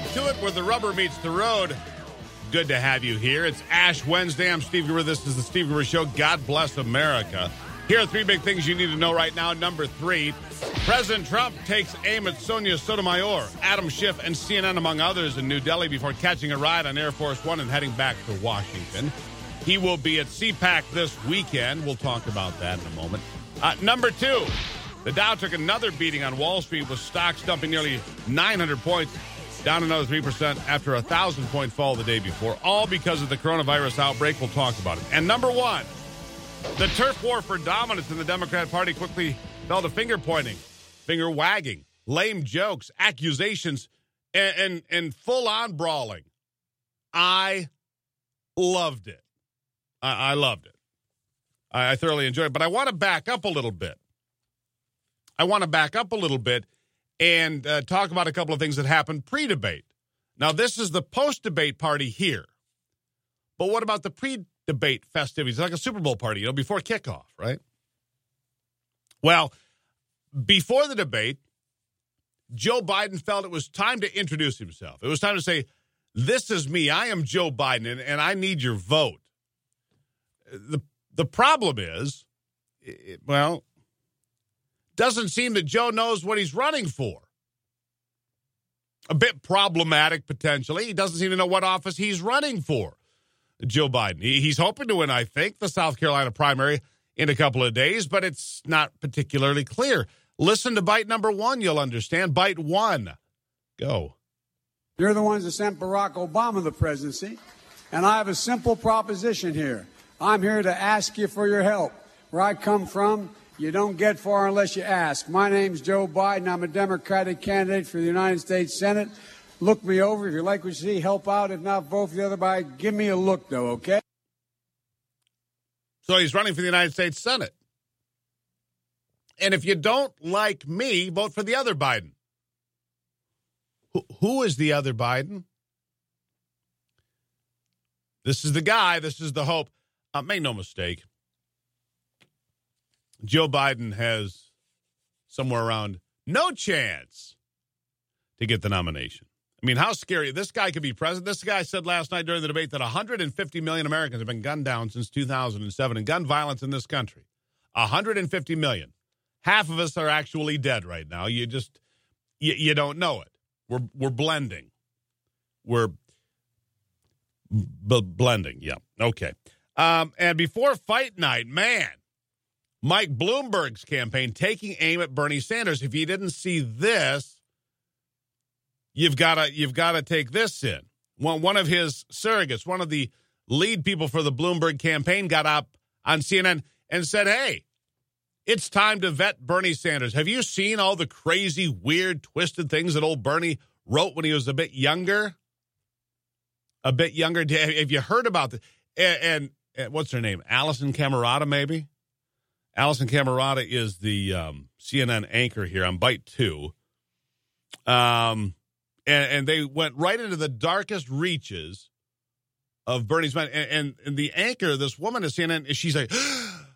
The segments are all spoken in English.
get to it where the rubber meets the road. Good to have you here. It's Ash Wednesday. I'm Steve Gruber. This is the Steve Gruber Show. God bless America. Here are three big things you need to know right now. Number three, President Trump takes aim at Sonia Sotomayor, Adam Schiff, and CNN, among others, in New Delhi before catching a ride on Air Force One and heading back to Washington. He will be at CPAC this weekend. We'll talk about that in a moment. Uh, number two, the Dow took another beating on Wall Street with stocks dumping nearly 900 points, down another 3% after a 1,000 point fall the day before, all because of the coronavirus outbreak. We'll talk about it. And number one, the turf war for dominance in the Democrat Party quickly fell to finger pointing, finger wagging, lame jokes, accusations, and, and, and full on brawling. I loved it. I, I loved it. I, I thoroughly enjoyed it. But I want to back up a little bit. I want to back up a little bit and uh, talk about a couple of things that happened pre debate. Now, this is the post debate party here. But what about the pre debate festivities? Like a Super Bowl party, you know, before kickoff, right? Well, before the debate, Joe Biden felt it was time to introduce himself. It was time to say, This is me. I am Joe Biden, and, and I need your vote. The, the problem is, it, well, doesn't seem that Joe knows what he's running for. A bit problematic, potentially. He doesn't seem to know what office he's running for. Joe Biden. He's hoping to win, I think, the South Carolina primary in a couple of days, but it's not particularly clear. Listen to bite number one, you'll understand. Bite one. Go. You're the ones that sent Barack Obama the presidency, and I have a simple proposition here. I'm here to ask you for your help. Where I come from, you don't get far unless you ask. My name's Joe Biden. I'm a Democratic candidate for the United States Senate. Look me over. If you like what you see, help out. If not, vote for the other guy. Give me a look, though, okay? So he's running for the United States Senate. And if you don't like me, vote for the other Biden. who is the other Biden? This is the guy. This is the hope. Uh, make no mistake. Joe Biden has somewhere around no chance to get the nomination. I mean, how scary. This guy could be president. This guy said last night during the debate that 150 million Americans have been gunned down since 2007 and gun violence in this country. 150 million. Half of us are actually dead right now. You just, you, you don't know it. We're, we're blending. We're b- blending. Yeah. Okay. Um, and before fight night, man, Mike Bloomberg's campaign taking aim at Bernie Sanders. If you didn't see this, you've got to you've got to take this in. One one of his surrogates, one of the lead people for the Bloomberg campaign, got up on CNN and said, "Hey, it's time to vet Bernie Sanders. Have you seen all the crazy, weird, twisted things that old Bernie wrote when he was a bit younger? A bit younger. Have you heard about this? And, and, and what's her name? Alisyn Camerota, maybe." Alisyn Camerota is the um, CNN anchor here on Bite Two. Um, and, and, they went right into the darkest reaches of Bernie's mind. And, and, and the anchor, this woman at CNN, she's like,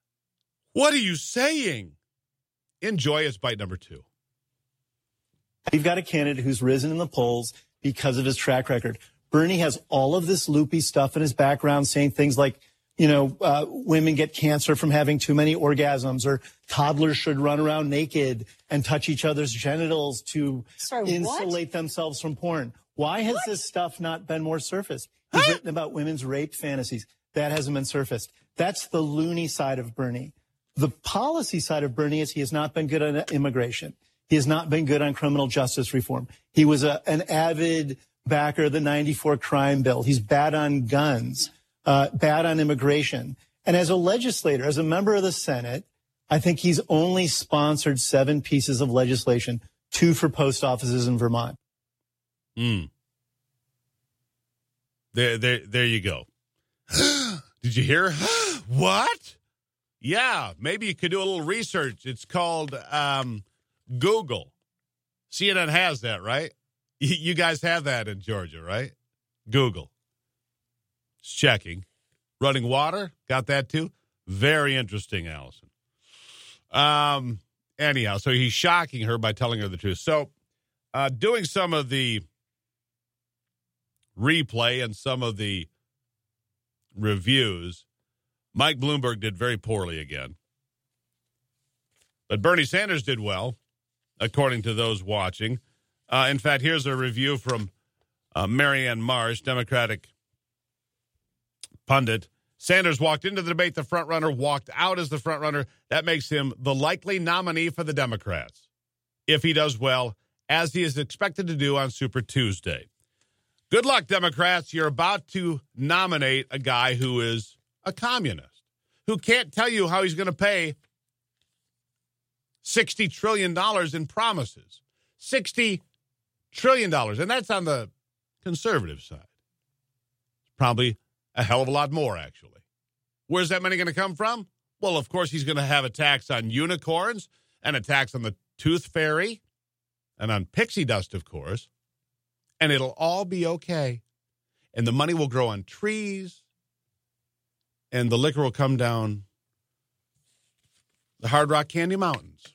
"What are you saying?" Enjoy. It's bite number two. We've got a candidate who's risen in the polls because of his track record. Bernie has all of this loopy stuff in his background, saying things like you know, uh, women get cancer from having too many orgasms, or toddlers should run around naked and touch each other's genitals to Sorry, insulate what? themselves from porn. Why has what? this stuff not been more surfaced? He's written about women's rape fantasies. That hasn't been surfaced. That's the loony side of Bernie. The policy side of Bernie is he has not been good on immigration. He has not been good on criminal justice reform. He was a, an avid backer of the 94 crime bill. He's bad on guns uh, bad on immigration. And as a legislator, as a member of the Senate, I think he's only sponsored seven pieces of legislation, two for post offices in Vermont. Hmm. There, there, there you go. Did you hear? what? Yeah, maybe you could do a little research. It's called um, Google. CNN has that, right? You guys have that in Georgia, right? Google checking. Running water, got that too. Very interesting, Alisyn. Um. Anyhow, so he's shocking her by telling her the truth. So, uh, doing some of the replay and some of the reviews, Mike Bloomberg did very poorly again. But Bernie Sanders did well, according to those watching. Uh, in fact, here's a review from uh, Mary Anne Marsh, Democratic pundit. Sanders walked into the debate, the front runner walked out as the front runner. That makes him the likely nominee for the Democrats if he does well, as he is expected to do on Super Tuesday. Good luck, Democrats. You're about to nominate a guy who is a communist, who can't tell you how he's going to pay $60 trillion in promises. $60 trillion. And that's on the conservative side. Probably a hell of a lot more, actually. Where's that money going to come from? Well, of course, he's going to have a tax on unicorns and a tax on the tooth fairy and on pixie dust, of course. And it'll all be okay. And the money will grow on trees and the liquor will come down the Hard Rock Candy Mountains.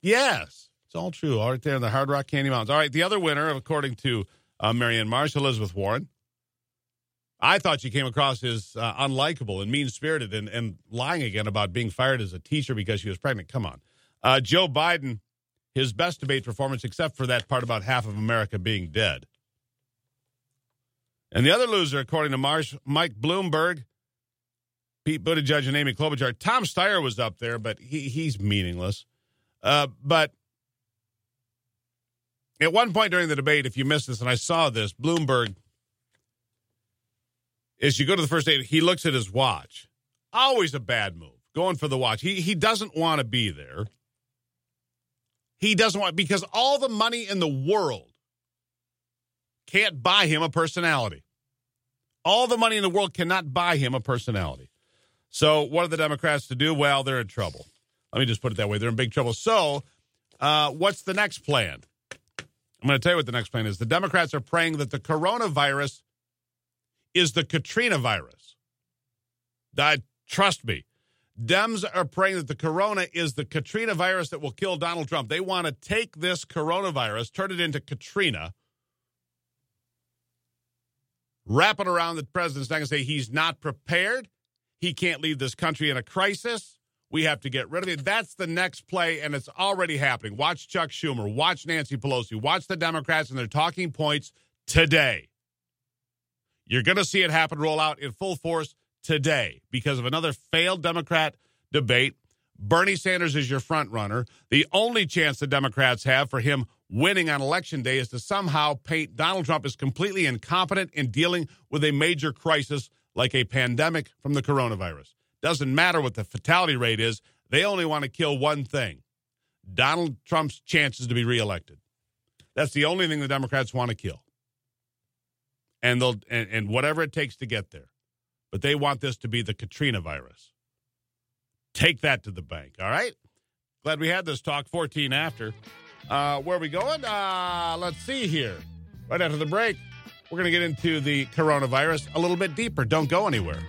Yes, it's all true. All right there in the Hard Rock Candy Mountains. All right, the other winner, according to uh, Mary Anne Marsh, Elizabeth Warren. I thought she came across as uh, unlikable and mean spirited and, and lying again about being fired as a teacher because she was pregnant. Come on. Uh, Joe Biden, his best debate performance, except for that part about half of America being dead. And the other loser, according to Marsh, Mike Bloomberg, Pete Buttigieg, and Amy Klobuchar. Tom Steyer was up there, but he, he's meaningless. Uh, but at one point during the debate, if you missed this, and I saw this, Bloomberg, as you go to the first date, he looks at his watch. Always a bad move, going for the watch. He, he doesn't want to be there. He doesn't want, because all the money in the world can't buy him a personality. All the money in the world cannot buy him a personality. So, what are the Democrats to do? Well, they're in trouble. Let me just put it that way. They're in big trouble. So, uh, what's the next plan? I'm going to tell you what the next plan is. The Democrats are praying that the coronavirus is the Katrina virus. That, trust me, Dems are praying that the corona is the Katrina virus that will kill Donald Trump. They want to take this coronavirus, turn it into Katrina, wrap it around the president's neck and say he's not prepared. He can't leave this country in a crisis. We have to get rid of it. That's the next play, and it's already happening. Watch Chuck Schumer, watch Nancy Pelosi, watch the Democrats and their talking points today. You're going to see it happen, roll out in full force today because of another failed Democrat debate. Bernie Sanders is your front runner. The only chance the Democrats have for him winning on election day is to somehow paint Donald Trump as completely incompetent in dealing with a major crisis like a pandemic from the coronavirus. Doesn't matter what the fatality rate is, they only want to kill one thing Donald Trump's chances to be reelected. That's the only thing the Democrats want to kill. And they'll and, and whatever it takes to get there. But they want this to be the Katrina virus. Take that to the bank, all right? Glad we had this talk 14 after. Uh, where are we going? Uh, let's see here. Right after the break, we're going to get into the coronavirus a little bit deeper. Don't go anywhere.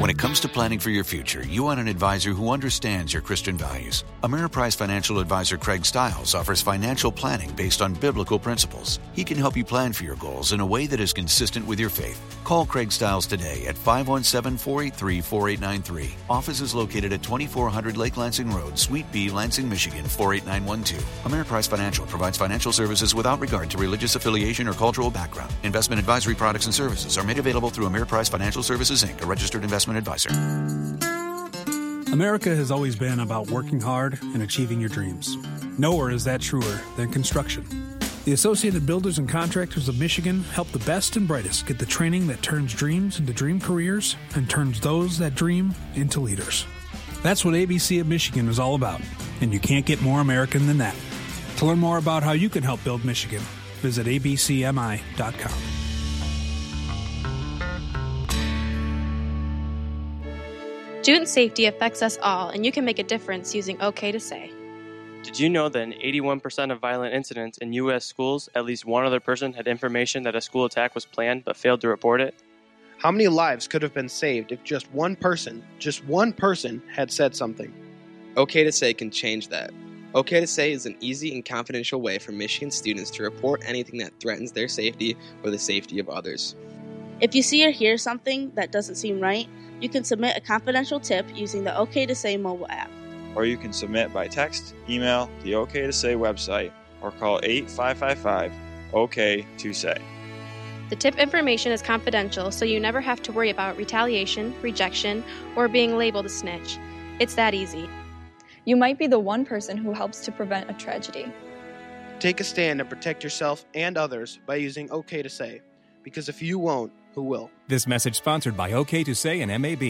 When it comes to planning for your future, you want an advisor who understands your Christian values. Ameriprise financial advisor Craig Stiles offers financial planning based on biblical principles. He can help you plan for your goals in a way that is consistent with your faith. Call Craig Stiles today at 517 483 4893. Office is located at 2400 Lake Lansing Road, Suite B, Lansing, Michigan 48912. Ameriprise Financial provides financial services without regard to religious affiliation or cultural background. Investment advisory products and services are made available through Ameriprise Financial Services Inc., a registered investment advisor. America has always been about working hard and achieving your dreams. Nowhere is that truer than construction. The Associated Builders and Contractors of Michigan help the best and brightest get the training that turns dreams into dream careers and turns those that dream into leaders. That's what ABC of Michigan is all about, and you can't get more American than that. To learn more about how you can help build Michigan, visit abcmi.com. Student safety affects us all, and you can make a difference using OK to Say. Did you know that in 81% of violent incidents in U.S. schools, at least one other person had information that a school attack was planned but failed to report it? How many lives could have been saved if just one person, just one person, had said something? OK to Say can change that. OK to Say is an easy and confidential way for Michigan students to report anything that threatens their safety or the safety of others. If you see or hear something that doesn't seem right, you can submit a confidential tip using the OK to Say mobile app. Or you can submit by text, email, the OK to Say website, or call 8555 OK to Say. The tip information is confidential, so you never have to worry about retaliation, rejection, or being labeled a snitch. It's that easy. You might be the one person who helps to prevent a tragedy. Take a stand and protect yourself and others by using OK to Say, because if you won't, who will? This message sponsored by OK to Say and MAB.